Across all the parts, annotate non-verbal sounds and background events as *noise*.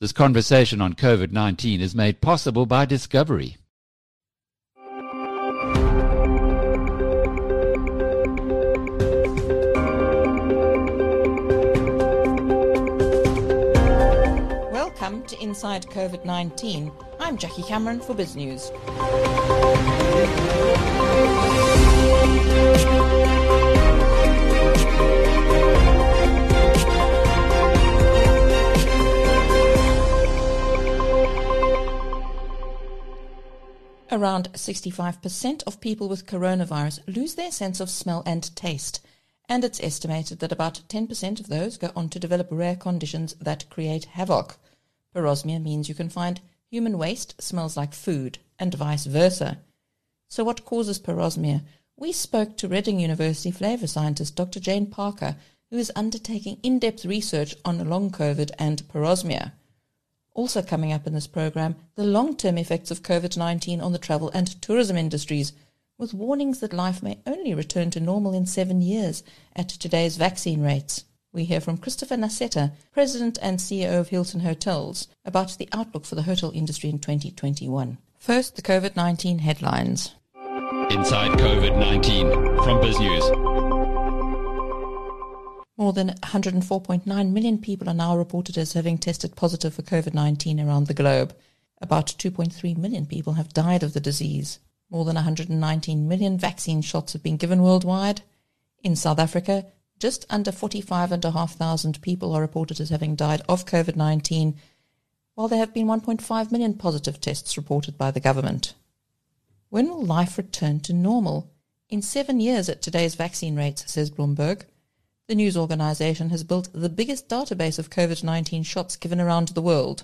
This conversation on COVID 19 is made possible by Discovery. Welcome to Inside COVID 19. I'm Jackie Cameron for Biz Around 65% of people with coronavirus lose their sense of smell and taste, and it's estimated that about 10% of those go on to develop rare conditions that create havoc. Parosmia means you can find human waste smells like food, and vice versa. So what causes parosmia? We spoke to Reading University flavor scientist Dr. Jane Parker, who is undertaking in-depth research on long COVID and parosmia. Also coming up in this program, the long-term effects of COVID-19 on the travel and tourism industries, with warnings that life may only return to normal in seven years at today's vaccine rates. We hear from Christopher Nassetta, President and CEO of Hilton Hotels, about the outlook for the hotel industry in 2021. First, the COVID-19 headlines. Inside COVID 19 from Biz News. More than 104.9 million people are now reported as having tested positive for COVID-19 around the globe. About 2.3 million people have died of the disease. More than 119 million vaccine shots have been given worldwide. In South Africa, just under 45,500 people are reported as having died of COVID-19, while there have been 1.5 million positive tests reported by the government. When will life return to normal? In seven years at today's vaccine rates, says Bloomberg. The news organization has built the biggest database of COVID-19 shots given around the world.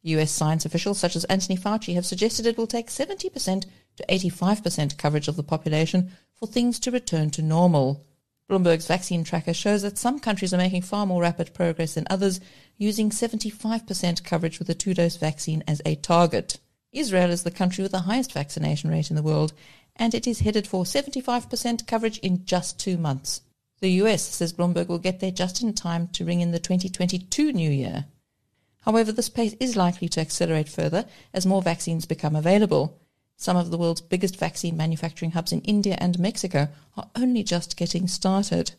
US science officials such as Anthony Fauci have suggested it will take 70% to 85% coverage of the population for things to return to normal. Bloomberg's vaccine tracker shows that some countries are making far more rapid progress than others, using 75% coverage with a two-dose vaccine as a target. Israel is the country with the highest vaccination rate in the world, and it is headed for 75% coverage in just two months. The US, says Bloomberg, will get there just in time to ring in the 2022 new year. However, this pace is likely to accelerate further as more vaccines become available. Some of the world's biggest vaccine manufacturing hubs in India and Mexico are only just getting started.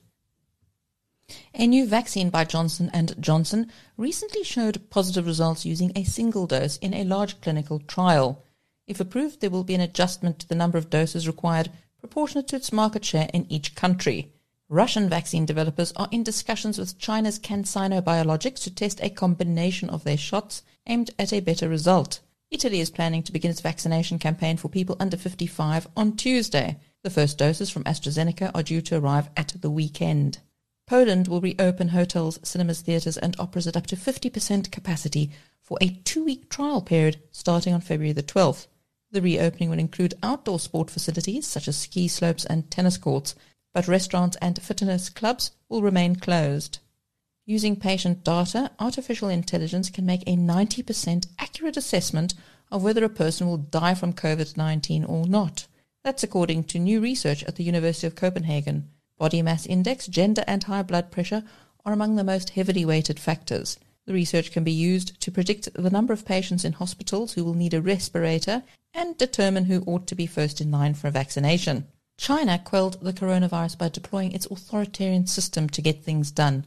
A new vaccine by Johnson & Johnson recently showed positive results using a single dose in a large clinical trial. If approved, there will be an adjustment to the number of doses required proportionate to its market share in each country. Russian vaccine developers are in discussions with China's CanSino Biologics to test a combination of their shots aimed at a better result. Italy is planning to begin its vaccination campaign for people under 55 on Tuesday. The first doses from AstraZeneca are due to arrive at the weekend. Poland will reopen hotels, cinemas, theatres and operas at up to 50% capacity for a two-week trial period starting on February the 12th. The reopening will include outdoor sport facilities such as ski slopes and tennis courts, but restaurants and fitness clubs will remain closed. Using patient data, artificial intelligence can make a 90% accurate assessment of whether a person will die from COVID-19 or not. That's according to new research at the University of Copenhagen. Body mass index, gender and high blood pressure are among the most heavily weighted factors. The research can be used to predict the number of patients in hospitals who will need a respirator and determine who ought to be first in line for a vaccination. China quelled the coronavirus by deploying its authoritarian system to get things done.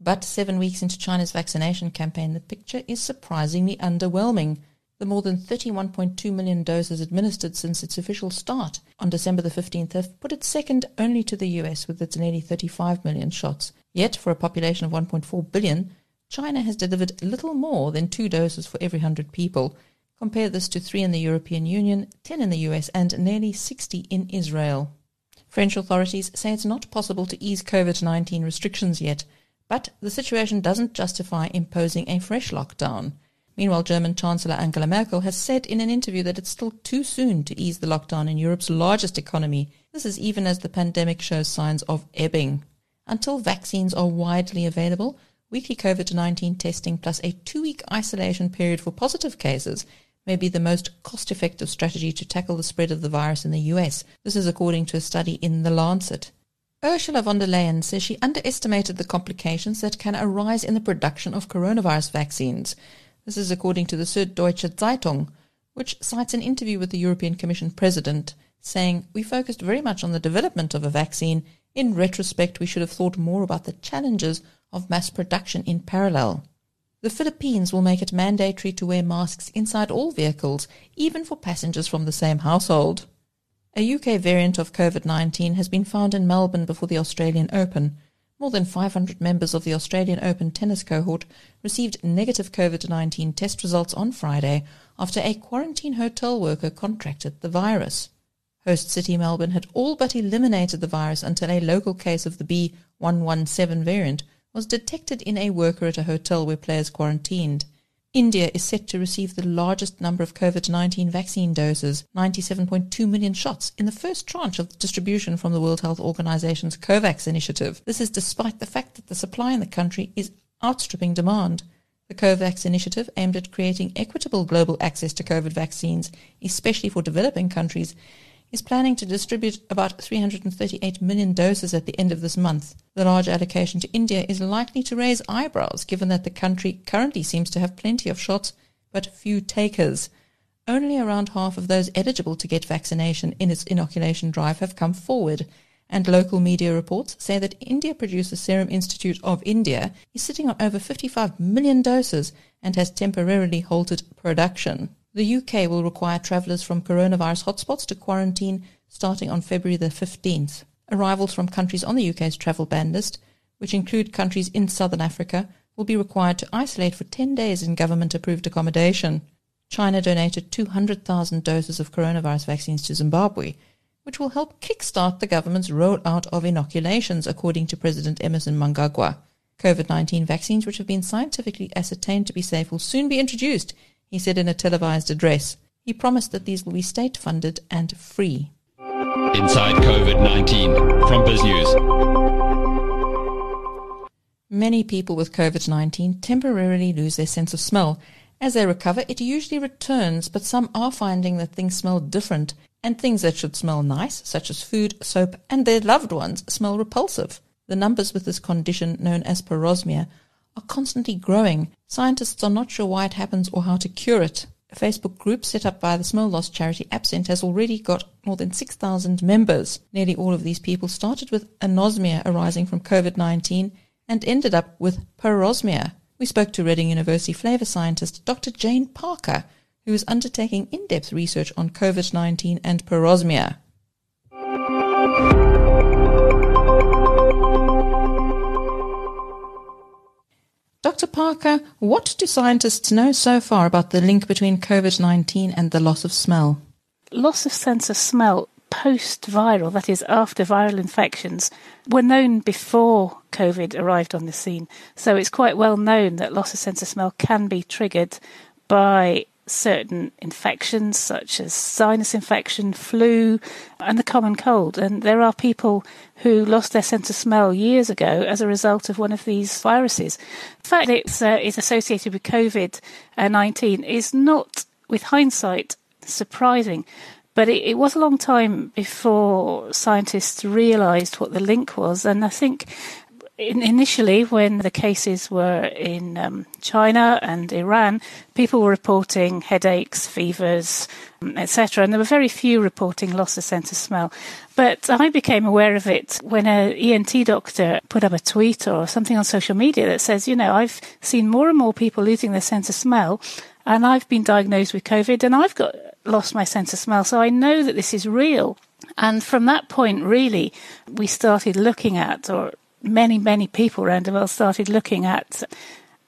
But seven weeks into China's vaccination campaign, the picture is surprisingly underwhelming. The more than 31.2 million doses administered since its official start on December the 15th have put it second only to the US with its nearly 35 million shots. Yet, for a population of 1.4 billion, China has delivered little more than two doses for every 100 people, Compare this to three in the European Union, 10 in the US, and nearly 60 in Israel. French authorities say it's not possible to ease COVID-19 restrictions yet, but the situation doesn't justify imposing a fresh lockdown. Meanwhile, German Chancellor Angela Merkel has said in an interview that it's still too soon to ease the lockdown in Europe's largest economy. This is even as the pandemic shows signs of ebbing. Until vaccines are widely available, weekly COVID-19 testing plus a two-week isolation period for positive cases may be the most cost effective strategy to tackle the spread of the virus in the US. This is according to a study in The Lancet. Ursula von der Leyen says she underestimated the complications that can arise in the production of coronavirus vaccines. This is according to the Süddeutsche Zeitung, which cites an interview with the European Commission president, saying, We focused very much on the development of a vaccine. In retrospect, we should have thought more about the challenges of mass production in parallel. The Philippines will make it mandatory to wear masks inside all vehicles, even for passengers from the same household. A UK variant of COVID 19 has been found in Melbourne before the Australian Open. More than 500 members of the Australian Open tennis cohort received negative COVID 19 test results on Friday after a quarantine hotel worker contracted the virus. Host city Melbourne had all but eliminated the virus until a local case of the B117 variant was detected in a worker at a hotel where players quarantined. India is set to receive the largest number of COVID 19 vaccine doses, 97.2 million shots, in the first tranche of distribution from the World Health Organization's COVAX initiative. This is despite the fact that the supply in the country is outstripping demand. The COVAX initiative, aimed at creating equitable global access to COVID vaccines, especially for developing countries, is planning to distribute about 338 million doses at the end of this month. The large allocation to India is likely to raise eyebrows given that the country currently seems to have plenty of shots but few takers. Only around half of those eligible to get vaccination in its inoculation drive have come forward, and local media reports say that India producer Serum Institute of India is sitting on over 55 million doses and has temporarily halted production. The UK will require travellers from coronavirus hotspots to quarantine starting on February the 15th. Arrivals from countries on the UK's travel ban list, which include countries in southern Africa, will be required to isolate for 10 days in government approved accommodation. China donated 200,000 doses of coronavirus vaccines to Zimbabwe, which will help kickstart the government's rollout of inoculations, according to President Emmerson Mnangagwa. COVID 19 vaccines, which have been scientifically ascertained to be safe, will soon be introduced he said in a televised address. He promised that these will be state funded and free. Inside COVID 19 from BizNews. Many people with COVID 19 temporarily lose their sense of smell. As they recover, it usually returns, but some are finding that things smell different, and things that should smell nice, such as food, soap, and their loved ones, smell repulsive. The numbers with this condition, known as parosmia, are constantly growing. Scientists are not sure why it happens or how to cure it. A Facebook group set up by the smell loss charity AbScent has already got more than 6,000 members. Nearly all of these people started with anosmia arising from COVID-19 and ended up with parosmia. We spoke to Reading University flavor scientist Dr. Jane Parker, who is undertaking in-depth research on COVID-19 and parosmia. Dr. Parker, what do scientists know so far about the link between COVID 19 and the loss of smell? Loss of sense of smell post viral, that is, after viral infections, were known before COVID arrived on the scene. So it's quite well known that loss of sense of smell can be triggered by certain infections such as sinus infection, flu, and the common cold. And there are people who lost their sense of smell years ago as a result of one of these viruses. The fact that it's uh, is associated with COVID 19 is not, with hindsight, surprising. But it, it, was a long time before scientists realised what the link was, and I think initially, when the cases were in um, China and Iran, people were reporting headaches, fevers, um, etc., and there were very few reporting loss of sense of smell. But I became aware of it when an ENT doctor put up a tweet or something on social media that says, you know, I've seen more and more people losing their sense of smell, and I've been diagnosed with COVID, and I've got lost my sense of smell, so I know that this is real. And from that point, really, we started looking at, or many, many people around the world started looking at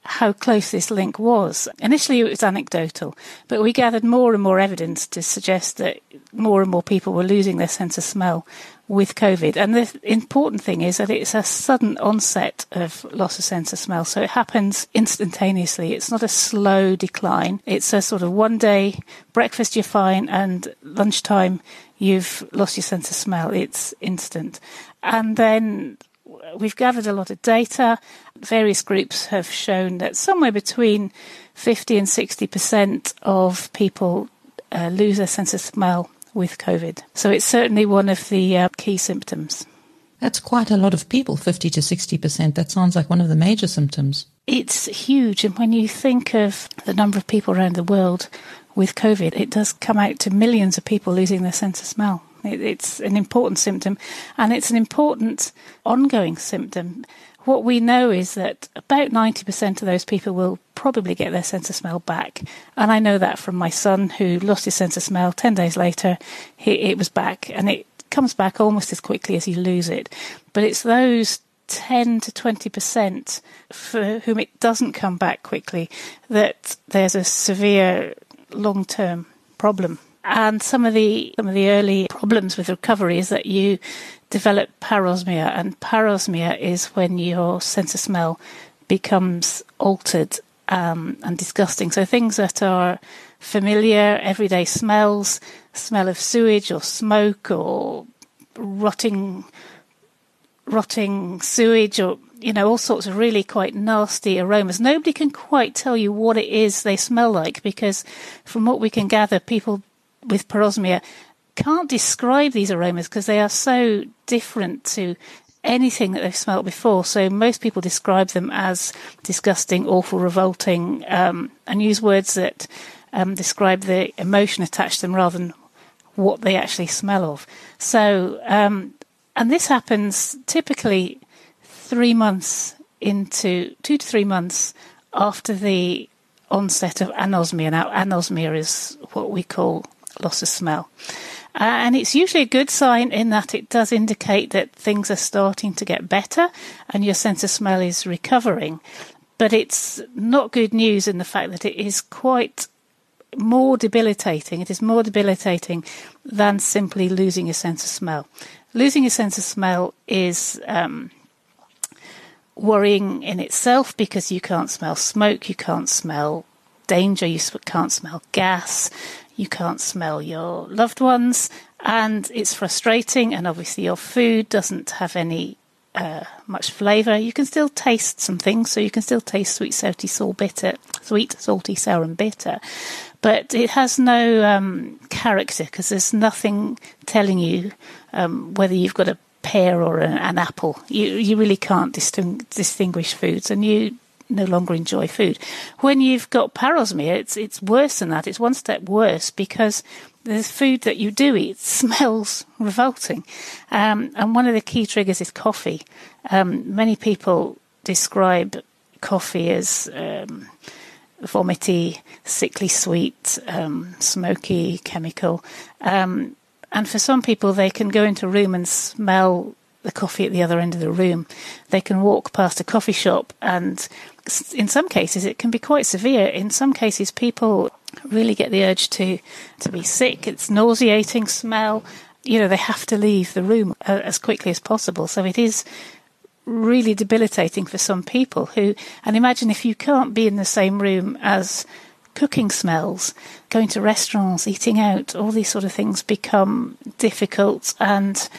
how close this link was. Initially, it was anecdotal, but we gathered more and more evidence to suggest that more and more people were losing their sense of smell with COVID. And the important thing is that it's a sudden onset of loss of sense of smell. So it happens instantaneously. It's not a slow decline. It's a sort of one day breakfast you're fine and lunchtime you've lost your sense of smell. It's instant. And then we've gathered a lot of data. Various groups have shown that somewhere between 50 and 60% of people uh, lose their sense of smell with COVID. So it's certainly one of the uh, key symptoms. That's quite a lot of people, 50 to 60%. That sounds like one of the major symptoms. It's huge. And when you think of the number of people around the world with COVID, it does come out to millions of people losing their sense of smell. It's an important symptom and it's an important ongoing symptom. What we know is that about 90% of those people will probably get their sense of smell back. And I know that from my son who lost his sense of smell 10 days later, he, it was back and it comes back almost as quickly as you lose it. But it's those 10 to 20% for whom it doesn't come back quickly that there's a severe long term problem. And some of the some of the early problems with recovery is that you develop parosmia, and parosmia is when your sense of smell becomes altered um, and disgusting. So things that are familiar, everyday smells, smell of sewage or smoke or rotting rotting sewage or you know all sorts of really quite nasty aromas nobody can quite tell you what it is they smell like because from what we can gather people with parosmia can't describe these aromas because they are so different to anything that they've smelt before. So most people describe them as disgusting, awful, revolting, um, and use words that um, describe the emotion attached to them rather than what they actually smell of. So, um, and this happens typically three months into two to three months after the onset of anosmia. Now, anosmia is what we call loss of smell. Uh, and it's usually a good sign in that it does indicate that things are starting to get better and your sense of smell is recovering. But it's not good news in the fact that it is quite more debilitating. It is more debilitating than simply losing your sense of smell. Losing your sense of smell is um, worrying in itself because you can't smell smoke, you can't smell danger, you can't smell gas, you can't smell your loved ones, and it's frustrating. And obviously, your food doesn't have any uh, much flavour. You can still taste some things, so you can still taste sweet, salty, sour, bitter, sweet, salty, sour, and bitter. But it has no um, character because there's nothing telling you um, whether you've got a pear or an, an apple. You you really can't disting- distinguish foods, and you no longer enjoy food. When you've got parosmia, it's it's worse than that. It's one step worse because the food that you do eat *laughs* smells revolting. Um, and one of the key triggers is coffee. Um, many people describe coffee as um, vomity, sickly sweet, um, smoky, chemical. Um, and for some people, they can go into a room and smell the coffee at the other end of the room. They can walk past a coffee shop, and in some cases, it can be quite severe. In some cases, people really get the urge to, to be sick. It's nauseating smell. You know, they have to leave the room uh, as quickly as possible. So it is really debilitating for some people who, and imagine if you can't be in the same room as cooking smells, going to restaurants, eating out, all these sort of things become difficult and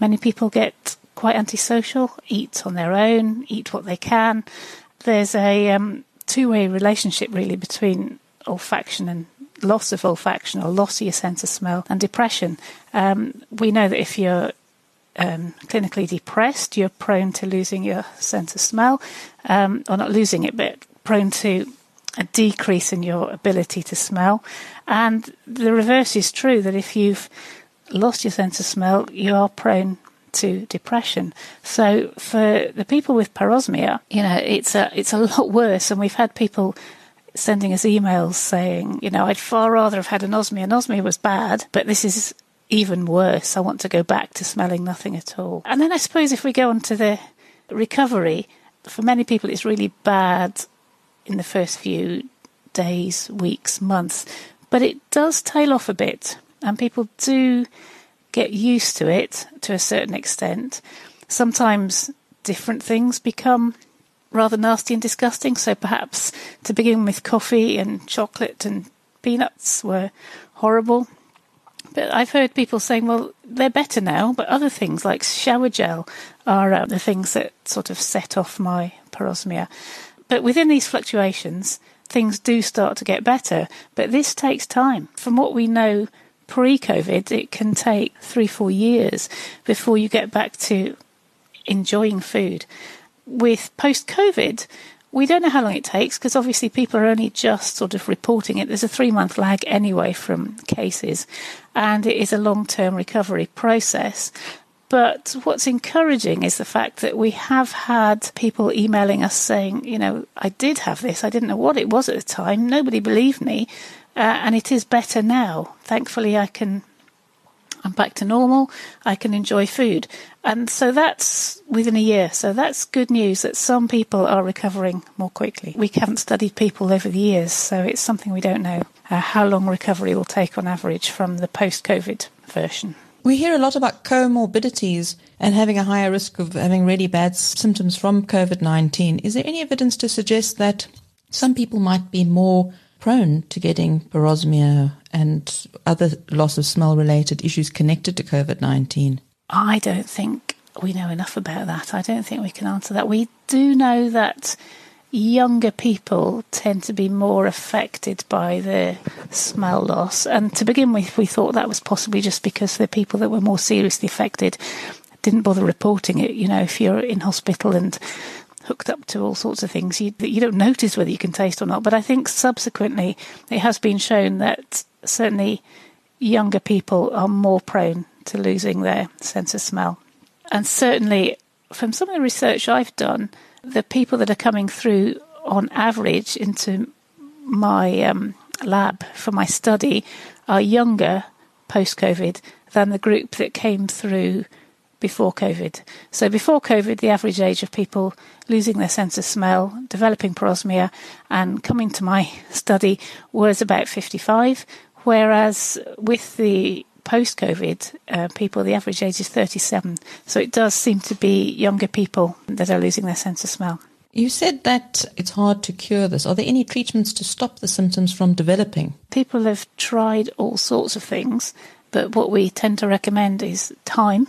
Many people get quite antisocial, eat on their own, eat what they can. There's a um, two way relationship really between olfaction and loss of olfaction or loss of your sense of smell and depression. Um, we know that if you're um, clinically depressed, you're prone to losing your sense of smell, um, or not losing it, but prone to a decrease in your ability to smell. And the reverse is true that if you've lost your sense of smell, you are prone to depression. So for the people with parosmia, you know, it's a it's a lot worse. And we've had people sending us emails saying, you know, I'd far rather have had anosmia. Anosmia was bad, but this is even worse. I want to go back to smelling nothing at all. And then I suppose if we go on to the recovery, for many people it's really bad in the first few days, weeks, months, but it does tail off a bit and people do get used to it to a certain extent. Sometimes different things become rather nasty and disgusting. So perhaps to begin with, coffee and chocolate and peanuts were horrible. But I've heard people saying, well, they're better now, but other things like shower gel are uh, the things that sort of set off my parosmia. But within these fluctuations, things do start to get better, but this takes time. From what we know pre COVID, it can take three, four years before you get back to enjoying food. With post COVID, we don't know how long it takes because obviously people are only just sort of reporting it. There's a three month lag anyway from cases, and it is a long term recovery process. But what's encouraging is the fact that we have had people emailing us saying, you know, I did have this, I didn't know what it was at the time, nobody believed me, uh, and it is better now. Thankfully, I can I'm back to normal. I can enjoy food. And so that's within a year. So that's good news that some people are recovering more quickly. We haven't studied people over the years, so it's something we don't know uh, how long recovery will take on average from the post COVID version. We hear a lot about comorbidities and having a higher risk of having really bad symptoms from COVID 19. Is there any evidence to suggest that some people might be more prone to getting parosmia and other loss of smell related issues connected to COVID 19? I don't think we know enough about that. I don't think we can answer that. We do know that younger people tend to be more affected by the smell loss. And to begin with, we thought that was possibly just because the people that were more seriously affected didn't bother reporting it. You know, if you're in hospital and hooked up to all sorts of things, you, you don't notice whether you can taste or not. But I think subsequently it has been shown that certainly younger people are more prone to losing their sense of smell. And certainly from some of the research I've done, the people that are coming through on average into my um, lab for my study are younger post COVID than the group that came through before COVID. So before COVID, the average age of people losing their sense of smell, developing parosmia, and coming to my *laughs* study was about 55. Whereas with the post COVID uh, people, the average age is 37. So it does seem to be younger people that are losing their sense of smell. You said that it's hard to cure this. Are there any treatments to stop the symptoms from developing? People have tried all sorts of things, but what we tend to recommend is time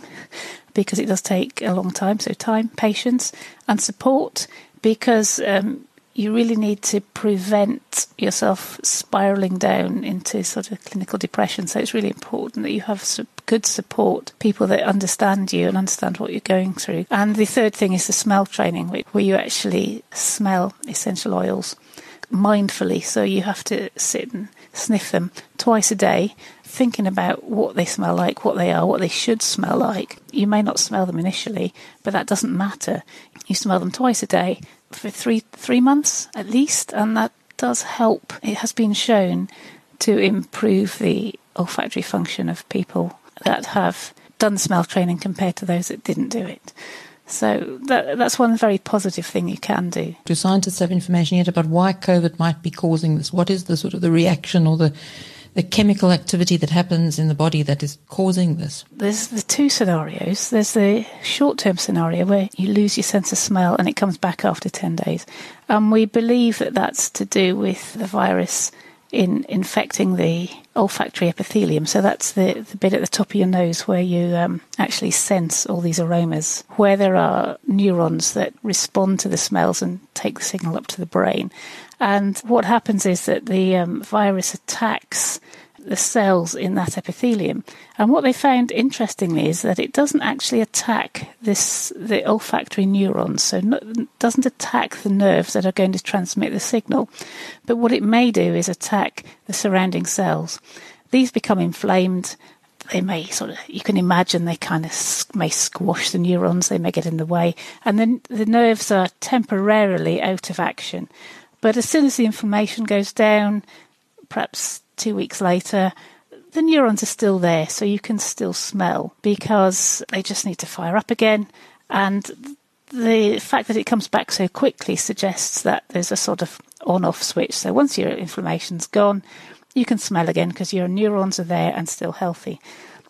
because it does take a long time. So, time, patience, and support because um, you really need to prevent yourself spiraling down into sort of clinical depression. So, it's really important that you have good support, people that understand you and understand what you're going through. And the third thing is the smell training, where you actually smell essential oils mindfully. So, you have to sit and sniff them twice a day thinking about what they smell like, what they are, what they should smell like. You may not smell them initially, but that doesn't matter. You smell them twice a day for three three months at least, and that does help. It has been shown to improve the olfactory function of people that have done smell training compared to those that didn't do it. So that, that's one very positive thing you can do. Do scientists have information yet about why COVID might be causing this? What is the sort of the reaction or the the chemical activity that happens in the body that is causing this? There's the two scenarios. There's the short term scenario where you lose your sense of smell and it comes back after 10 days. And we believe that that's to do with the virus in infecting the olfactory epithelium. So that's the, the bit at the top of your nose where you um, actually sense all these aromas, where there are neurons that respond to the smells and take the signal up to the brain. And what happens is that the um, virus attacks the cells in that epithelium. And what they found interestingly is that it doesn't actually attack this the olfactory neurons, so no, doesn't attack the nerves that are going to transmit the signal. But what it may do is attack the surrounding cells. These become inflamed. They may sort of, you can imagine they kind of may squash the neurons, they may get in the way, and then the nerves are temporarily out of action. But as soon as the inflammation goes down, perhaps two weeks later, the neurons are still there, so you can still smell because they just need to fire up again. And the fact that it comes back so quickly suggests that there's a sort of on off switch. So once your inflammation's gone, you can smell again because your neurons are there and still healthy.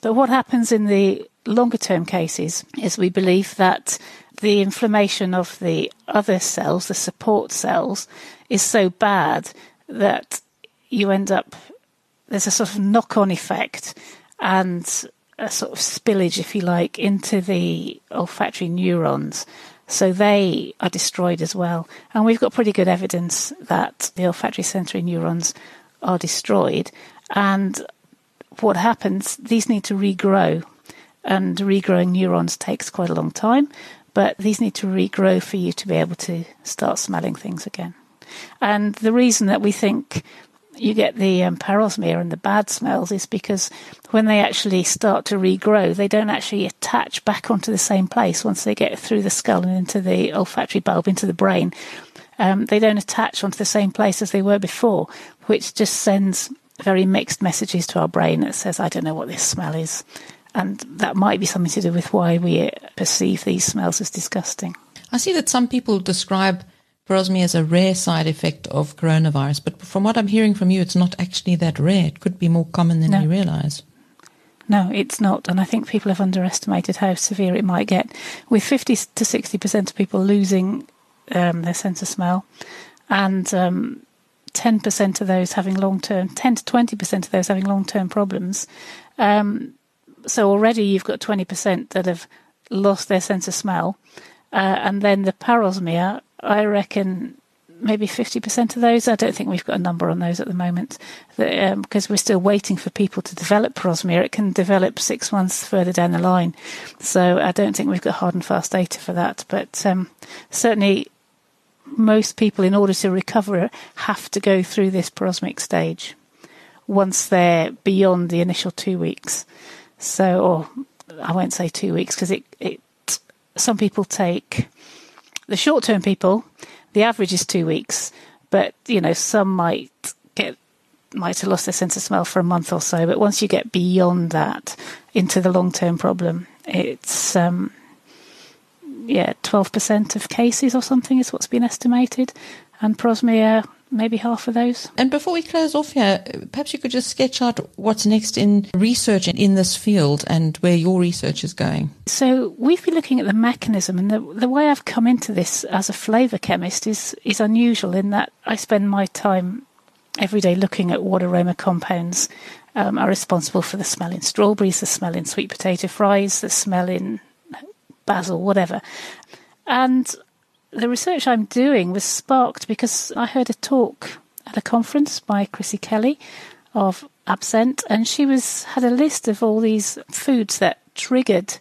But what happens in the longer term cases is we believe that the inflammation of the other cells, the support cells, is so bad that you end up there's a sort of knock on effect and a sort of spillage, if you like, into the olfactory neurons. So they are destroyed as well. And we've got pretty good evidence that the olfactory sensory neurons are destroyed. And what happens, these need to regrow. And regrowing neurons takes quite a long time. But these need to regrow for you to be able to start smelling things again. And the reason that we think you get the um, parosmia and the bad smells is because when they actually start to regrow, they don't actually attach back onto the same place once they get through the skull and into the olfactory bulb, into the brain. Um, they don't attach onto the same place as they were before, which just sends very mixed messages to our brain that says, I don't know what this smell is. And that might be something to do with why we perceive these smells as disgusting. I see that some people describe parosmia as a rare side effect of coronavirus, but from what I'm hearing from you, it's not actually that rare. It could be more common than no. we realize. No, it's not. And I think people have underestimated how severe it might get. With 50 to 60% of people losing um, their sense of smell, and um, 10% of those having long term, 10 to 20% of those having long term problems. Um, so already you've got 20% that have lost their sense of smell. Uh, and then the parosmia, I reckon maybe 50% of those. I don't think we've got a number on those at the moment um, because we're still waiting for people to develop parosmia. It can develop six months further down the line. So I don't think we've got hard and fast data for that. But um, certainly, most people, in order to recover, have to go through this parosmic stage once they're beyond the initial two weeks. So, or I won't say two weeks because it, it, some people take the short term people, the average is two weeks, but you know, some might get might have lost their sense of smell for a month or so. But once you get beyond that into the long term problem, it's um, yeah, twelve percent of cases or something is what's been estimated, and parosmia maybe half of those. And before we close off here, perhaps you could just sketch out what's next in research in this field and where your research is going. So we've been looking at the mechanism, and the, the way I've come into this as a flavour chemist is is unusual in that I spend my time every day looking at what aroma compounds um, are responsible for the smell in strawberries, the smell in sweet potato fries, the smell in basil, whatever. And the research I'm doing was sparked because I heard a talk at a conference by Chrissy Kelly of AbScent, and she was had a list of all these foods that triggered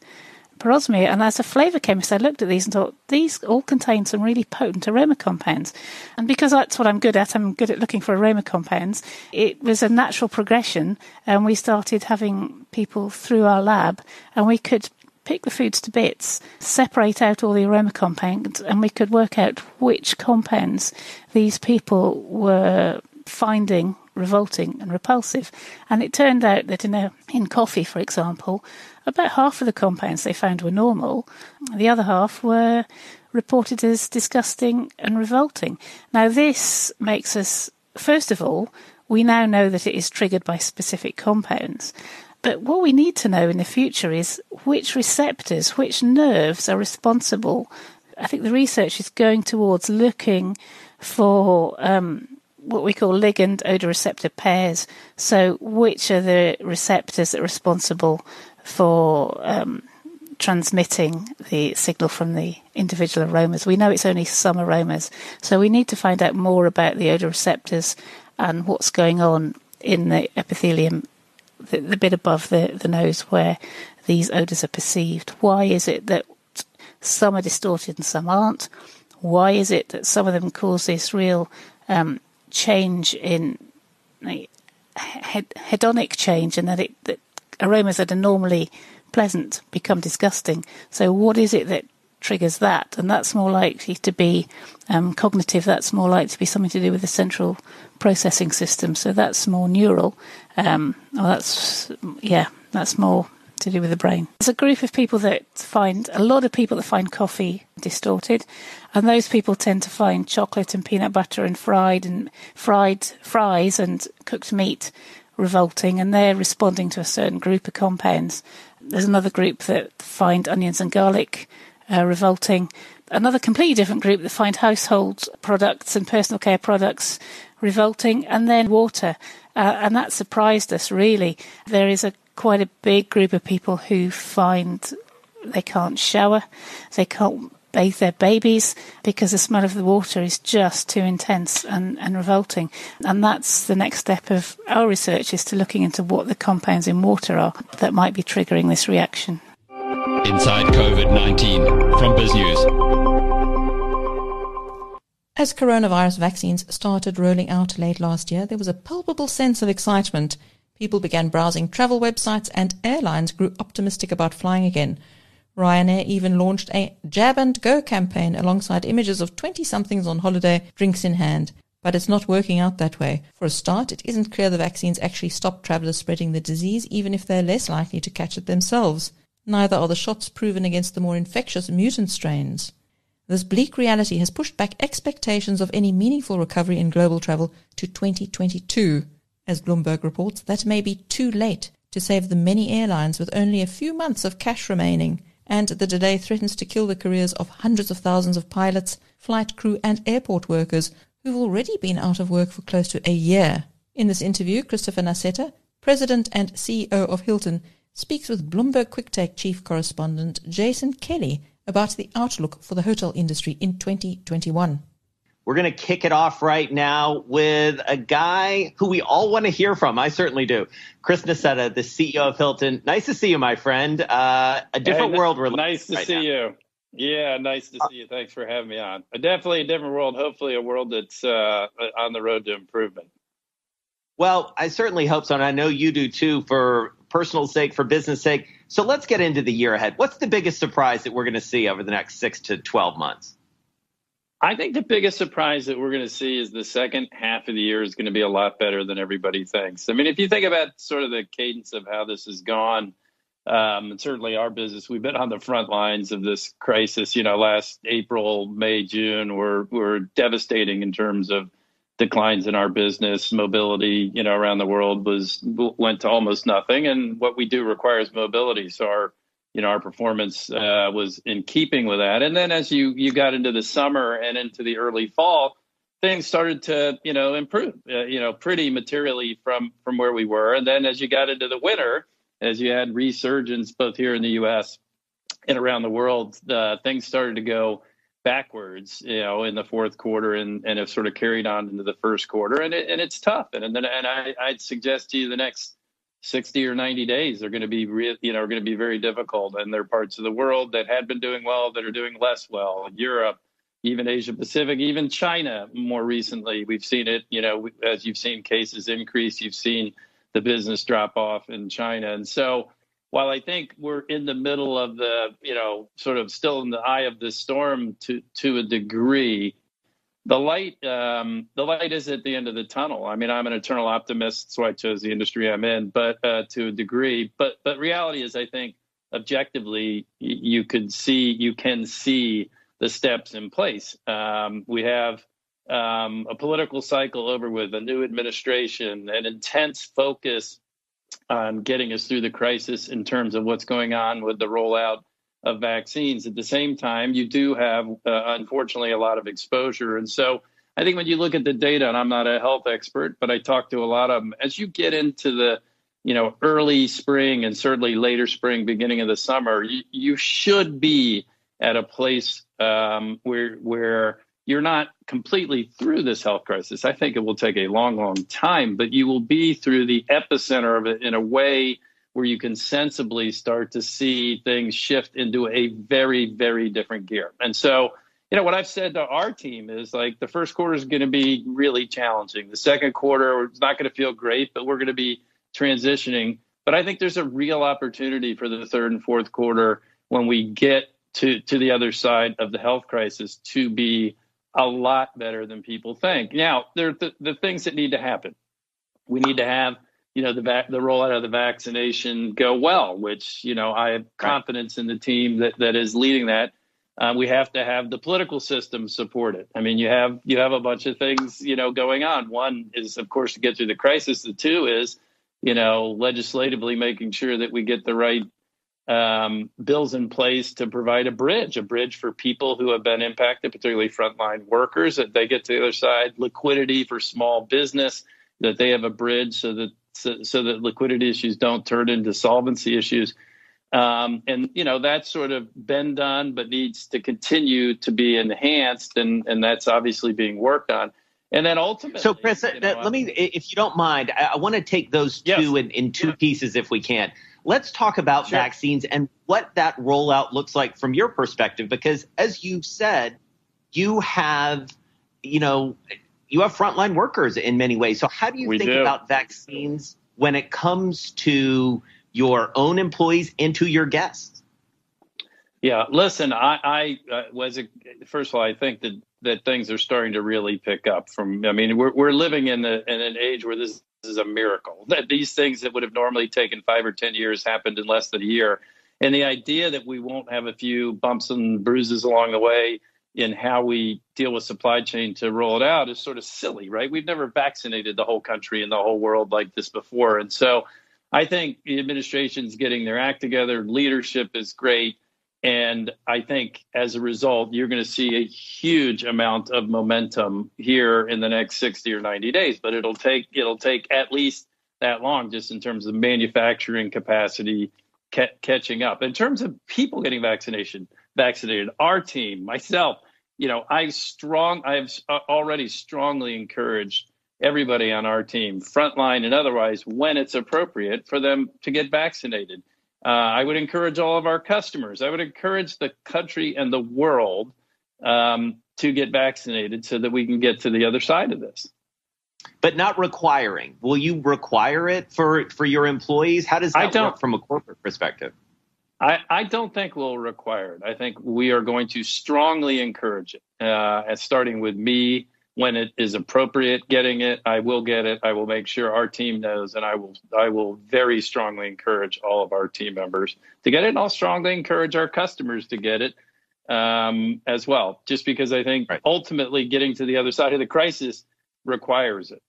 parosmia. And as a flavour chemist, I looked at these and thought these all contain some really potent aroma compounds. And because that's what I'm good at, I'm good at looking for aroma compounds. It was a natural progression, and we started having people through our lab, and we could pick the foods to bits, separate out all the aroma compounds, and we could work out which compounds these people were finding revolting and repulsive. And it turned out that in, a, in coffee, for example, about half of the compounds they found were normal, the other half were reported as disgusting and revolting. Now, this makes us, first of all, we now know that it is triggered by specific compounds. But what we need to know in the future is which receptors, which nerves are responsible. I think the research is going towards looking for um, what we call ligand odor receptor pairs. So, which are the receptors that are responsible for um, transmitting the signal from the individual aromas? We know it's only some aromas, so we need to find out more about the odor receptors and what's going on in the epithelium the, the bit above the, the nose where these odours are perceived. Why is it that some are distorted and some aren't? Why is it that some of them cause this real um, change in hedonic change and that, it, that aromas that are normally pleasant become disgusting? So, what is it that triggers that? And that's more likely to be um, cognitive, that's more likely to be something to do with the central processing system. So, that's more neural. Um, that's yeah, that's more to do with the brain. There's a group of people that find a lot of people that find coffee distorted, and those people tend to find chocolate and peanut butter and fried and fried fries and cooked meat revolting, and they're responding to a certain group of compounds. There's another group that find onions and garlic uh, revolting. Another completely different group that find household products and personal care products revolting, and then water. Uh, and that surprised us really. There is a quite a big group of people who find they can't shower, they can't bathe their babies because the smell of the water is just too intense and, and revolting. And that's the next step of our research is to looking into what the compounds in water are that might be triggering this reaction. Inside COVID 19 from BizNews. As coronavirus vaccines started rolling out late last year, there was a palpable sense of excitement. People began browsing travel websites and airlines grew optimistic about flying again. Ryanair even launched a Jab and Go campaign alongside images of 20 somethings on holiday, drinks in hand. But it's not working out that way. For a start, it isn't clear the vaccines actually stop travelers spreading the disease, even if they're less likely to catch it themselves. Neither are the shots proven against the more infectious mutant strains. This bleak reality has pushed back expectations of any meaningful recovery in global travel to 2022. As Bloomberg reports, that may be too late to save the many airlines with only a few months of cash remaining, and the delay threatens to kill the careers of hundreds of thousands of pilots, flight crew, and airport workers who've already been out of work for close to a year. In this interview, Christopher Nassetta, president and CEO of Hilton, speaks with Bloomberg Quicktake chief correspondent Jason Kelly about the outlook for the hotel industry in 2021. We're going to kick it off right now with a guy who we all want to hear from. I certainly do. Chris Nassetta, the CEO of Hilton. Nice to see you, my friend. Uh, a different hey, world we're Nice to right see now. you. Yeah, nice to see you. Thanks for having me on. Definitely a different world. Hopefully, a world that's uh, on the road to improvement. Well, I certainly hope so, and I know you do too, for personal sake, for business sake. So let's get into the year ahead. What's the biggest surprise that we're going to see over the next six to 12 months? I think the biggest surprise that we're going to see is the second half of the year is going to be a lot better than everybody thinks. I mean, if you think about sort of the cadence of how this has gone, um, and certainly our business, we've been on the front lines of this crisis. You know, last April, May, June were were devastating in terms of declines in our business. Mobility, you know, around the world was went to almost nothing, and what we do requires mobility. So our you know our performance uh, was in keeping with that. And then as you you got into the summer and into the early fall, things started to you know improve, uh, you know, pretty materially from from where we were. And then as you got into the winter, as you had resurgence both here in the U.S. and around the world, uh, things started to go backwards, you know, in the fourth quarter and, and have sort of carried on into the first quarter. And, it, and it's tough. And, and then, and I, I'd suggest to you the next 60 or 90 days are going to be, re- you know, are going to be very difficult. And there are parts of the world that had been doing well that are doing less well. Europe, even Asia Pacific, even China more recently. We've seen it, you know, as you've seen cases increase, you've seen the business drop off in China. And so, while I think we're in the middle of the, you know, sort of still in the eye of the storm to to a degree, the light um, the light is at the end of the tunnel. I mean, I'm an eternal optimist, so I chose the industry I'm in, but uh, to a degree. But but reality is, I think objectively, you could see you can see the steps in place. Um, we have um, a political cycle over with a new administration, an intense focus on getting us through the crisis in terms of what's going on with the rollout of vaccines. At the same time, you do have, uh, unfortunately, a lot of exposure. And so I think when you look at the data, and I'm not a health expert, but I talk to a lot of them, as you get into the you know, early spring and certainly later spring, beginning of the summer, you, you should be at a place um, where where you're not completely through this health crisis. I think it will take a long, long time, but you will be through the epicenter of it in a way where you can sensibly start to see things shift into a very, very different gear. And so, you know, what I've said to our team is like the first quarter is going to be really challenging. The second quarter is not going to feel great, but we're going to be transitioning. But I think there's a real opportunity for the third and fourth quarter when we get to, to the other side of the health crisis to be a lot better than people think. Now, there are the, the things that need to happen. We need to have, you know, the vac- the rollout of the vaccination go well, which you know I have confidence in the team that that is leading that. Uh, we have to have the political system support it. I mean, you have you have a bunch of things you know going on. One is, of course, to get through the crisis. The two is, you know, legislatively making sure that we get the right um, bills in place to provide a bridge, a bridge for people who have been impacted, particularly frontline workers, that they get to the other side, liquidity for small business, that they have a bridge so that so, so that liquidity issues don't turn into solvency issues. Um, and you know that's sort of been done, but needs to continue to be enhanced, and and that's obviously being worked on. And then ultimately, So, Chris, you know, let me, if you don't mind, I, I want to take those Yes. two in, in two pieces if we can. Let's talk about sure. vaccines and what that rollout looks like from your perspective, because as you said, you have, you know, you have frontline workers in many ways. So how do you we think do. about vaccines when it comes to your own employees and to your guests? Yeah, listen, I, I uh, was a, first of all, I think that that things are starting to really pick up. From, I mean, we're we're living in, a, in an age where this is a miracle *laughs* that these things that would have normally taken five or ten years happened in less than a year, and the idea that we won't have a few bumps and bruises along the way in how we deal with supply chain to roll it out is sort of silly, right? We've never vaccinated the whole country and the whole world like this before, and so I think the administration's getting their act together. Leadership is great. And I think as a result, you're going to see a huge amount of momentum here in the next 60 or 90 days. But it'll take it'll take at least that long, just in terms of manufacturing capacity ca- catching up. In terms of people getting vaccination, vaccinated, our team, myself, you know, I strong, I've uh, already strongly encouraged everybody on our team, frontline and otherwise, when it's appropriate for them to get vaccinated. Uh, I would encourage all of our customers. I would encourage the country and the world um, to get vaccinated so that we can get to the other side of this. But not requiring. Will you require it for for your employees? How does that work from a corporate perspective? I, I, don't think we'll require it. I think we are going to strongly encourage it, uh, starting with me when it is appropriate getting it i will get it i will make sure our team knows and i will i will very strongly encourage all of our team members to get it and i'll strongly encourage our customers to get it um, as well just because i think right. ultimately getting to the other side of the crisis requires it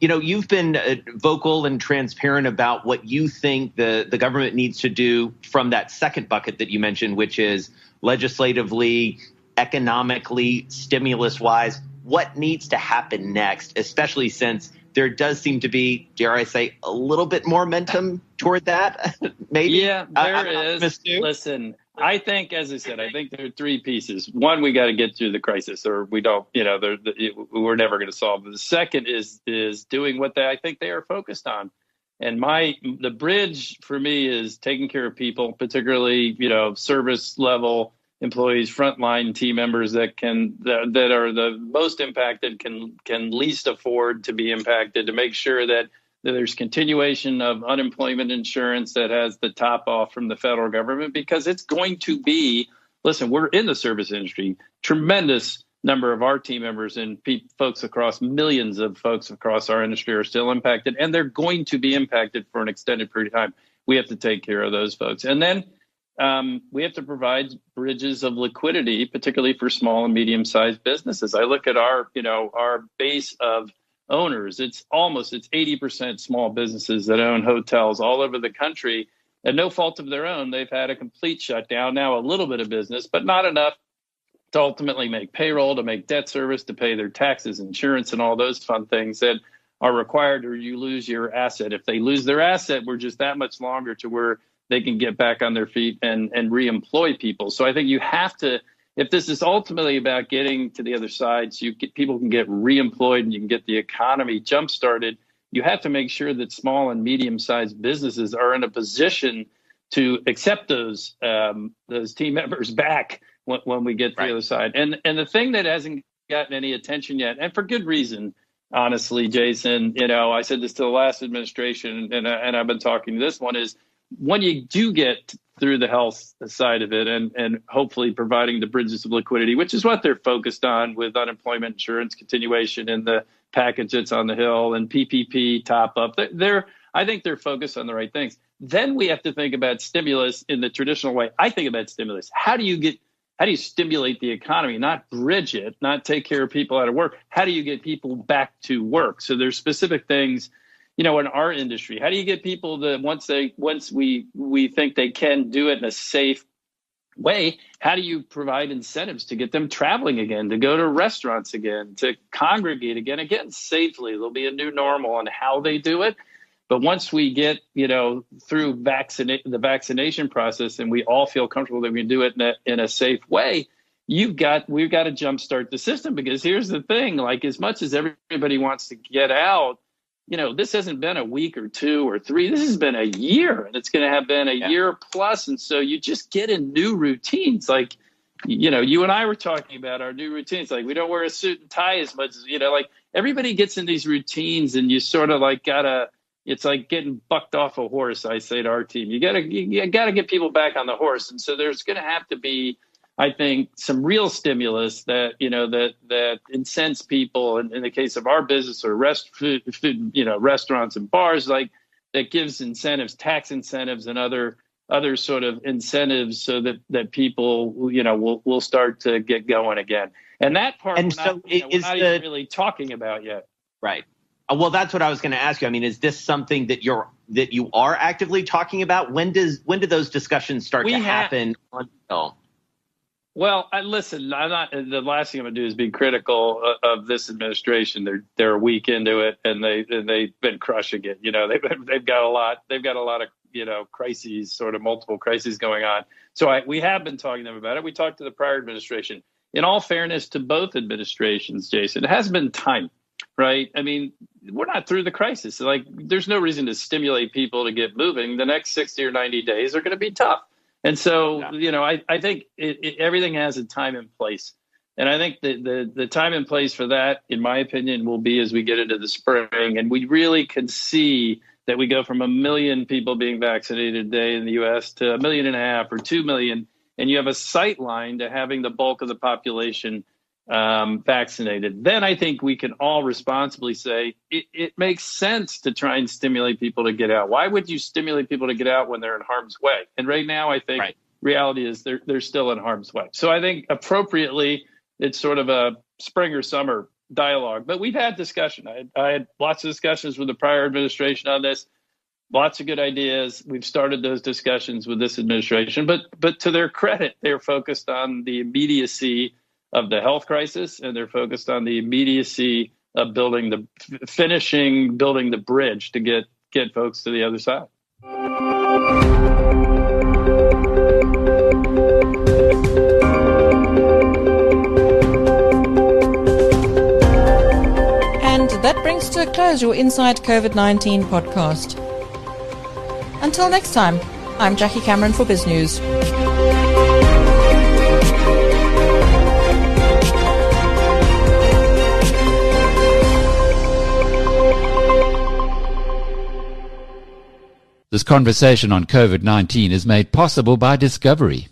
you know you've been uh, vocal and transparent about what you think the, the government needs to do from that second bucket that you mentioned which is legislatively economically, stimulus wise, what needs to happen next, especially since there does seem to be, dare I say, a little bit more momentum toward that. *laughs* Maybe. Yeah, there I, is. Listen, I think, as I said, I think there are three pieces. One, we got to get through the crisis, or we don't. You know, we're never going to solve. it. The second is is doing what they, I think they are focused on. And my the bridge for me is taking care of people, particularly you know service level employees, frontline team members that can that, that are the most impacted can can least afford to be impacted to make sure that, there's continuation of unemployment insurance that has the top off from the federal government because it's going to be listen we're in the service industry. Tremendous number of our team members and pe- folks across millions of folks across our industry are still impacted and they're going to be impacted for an extended period of time. We have to take care of those folks. And then um, we have to provide bridges of liquidity, particularly for small and medium-sized businesses. I look at our, you know, our base of owners. It's almost it's 80% small businesses that own hotels all over the country. At no fault of their own, they've had a complete shutdown. Now a little bit of business, but not enough to ultimately make payroll, to make debt service, to pay their taxes, insurance, and all those fun things that are required, or you lose your asset. If they lose their asset, we're just that much longer to where they can get back on their feet and and reemploy people. So I think you have to if this is ultimately about getting to the other side so you get, people can get reemployed and you can get the economy jump started, you have to make sure that small and medium sized businesses are in a position to accept those um, those team members *laughs* back when, when we get to right. the other side. And and the thing that hasn't gotten any attention yet, and for good reason, honestly, Jason, you know, I said this to the last administration, and and I've been talking to this one is when you do get through the health side of it and, and hopefully providing the bridges of liquidity, which is what they're focused on with unemployment insurance continuation and the package that's on the Hill and PPP top up. They're, I think they're focused on the right things. Then we have to think about stimulus in the traditional way. I think about stimulus. How do you get how do you stimulate the economy not bridge it not take care of people out of work how do you get people back to work so there's specific things you know in our industry how do you get people to once they once we we think they can do it in a safe way how do you provide incentives to get them traveling again to go to restaurants again to congregate again? Again safely. There'll be a new normal on how they do it. But once we get you know through vaccinate the vaccination process and we all feel comfortable that we can do it in a, in a safe way you've got we've got to jumpstart the system because here's the thing like as much as everybody wants to get out you know, this hasn't been a week or two or three. This has been a year, and it's going to have been a yeah. year plus. And so you just get in new routines. Like, you know, you and I were talking about our new routines. Like, we don't wear a suit and tie as much as, you know, like everybody gets in these routines, and you sort of like gotta. It's like getting bucked off a horse. I say to our team, you gotta you, you gotta get people back on the horse, and so there's going to have to be I think some real stimulus that you know that that incents people. In, in the case of our business or rest food, food, you know, restaurants and bars, like that gives incentives, tax incentives, and other other sort of incentives, so that that people you know will will start to get going again. And that part, and so not, you know, is the, really talking about yet. Right. Uh, well, that's what I was going to ask you. I mean, is this something that you're that you are actively talking about? When does when do those discussions start we to happen? oh. Well, I, listen, I'm not. The last thing I'm going to do is be critical of, of, this administration. They're they're a week into it, and they and they've been crushing it. You know, they've they've got a lot. They've got a lot of you know crises, sort of multiple crises going on. So I, we have been talking to them about it. We talked to the prior administration. In all fairness to both administrations, Jason, it has been time, right? I mean, we're not through the crisis. Like, there's no reason to stimulate people to get moving. The next 60 or 90 days are going to be tough and so, yeah. you know, I, I think it, it, everything has a time and place. And I think that the, the time and place for that, in my opinion, will be as we get into the spring and we really can see that we go from a million people being vaccinated a day in the US to a million and a half or two million. And you have a sight line to having the bulk of the population um, vaccinated, then I think we can all responsibly say it, it, makes sense to try and stimulate people to get out. Why would you stimulate people to get out when they're in harm's way? And right now, I think right. reality is they're they're still in harm's way. So I think appropriately, it's sort of a spring or summer dialogue. But we've had discussion. I, I had lots of discussions with the prior administration on this. Lots of good ideas. We've started those discussions with this administration, but but to their credit, they're focused on the immediacy of the health crisis, and they're focused on the immediacy of building the finishing building the bridge to get get folks to the other side. And that brings to a close your Inside COVID 19 podcast. Until next time, I'm Jackie Cameron for Biz This conversation on COVID 19 is made possible by Discovery.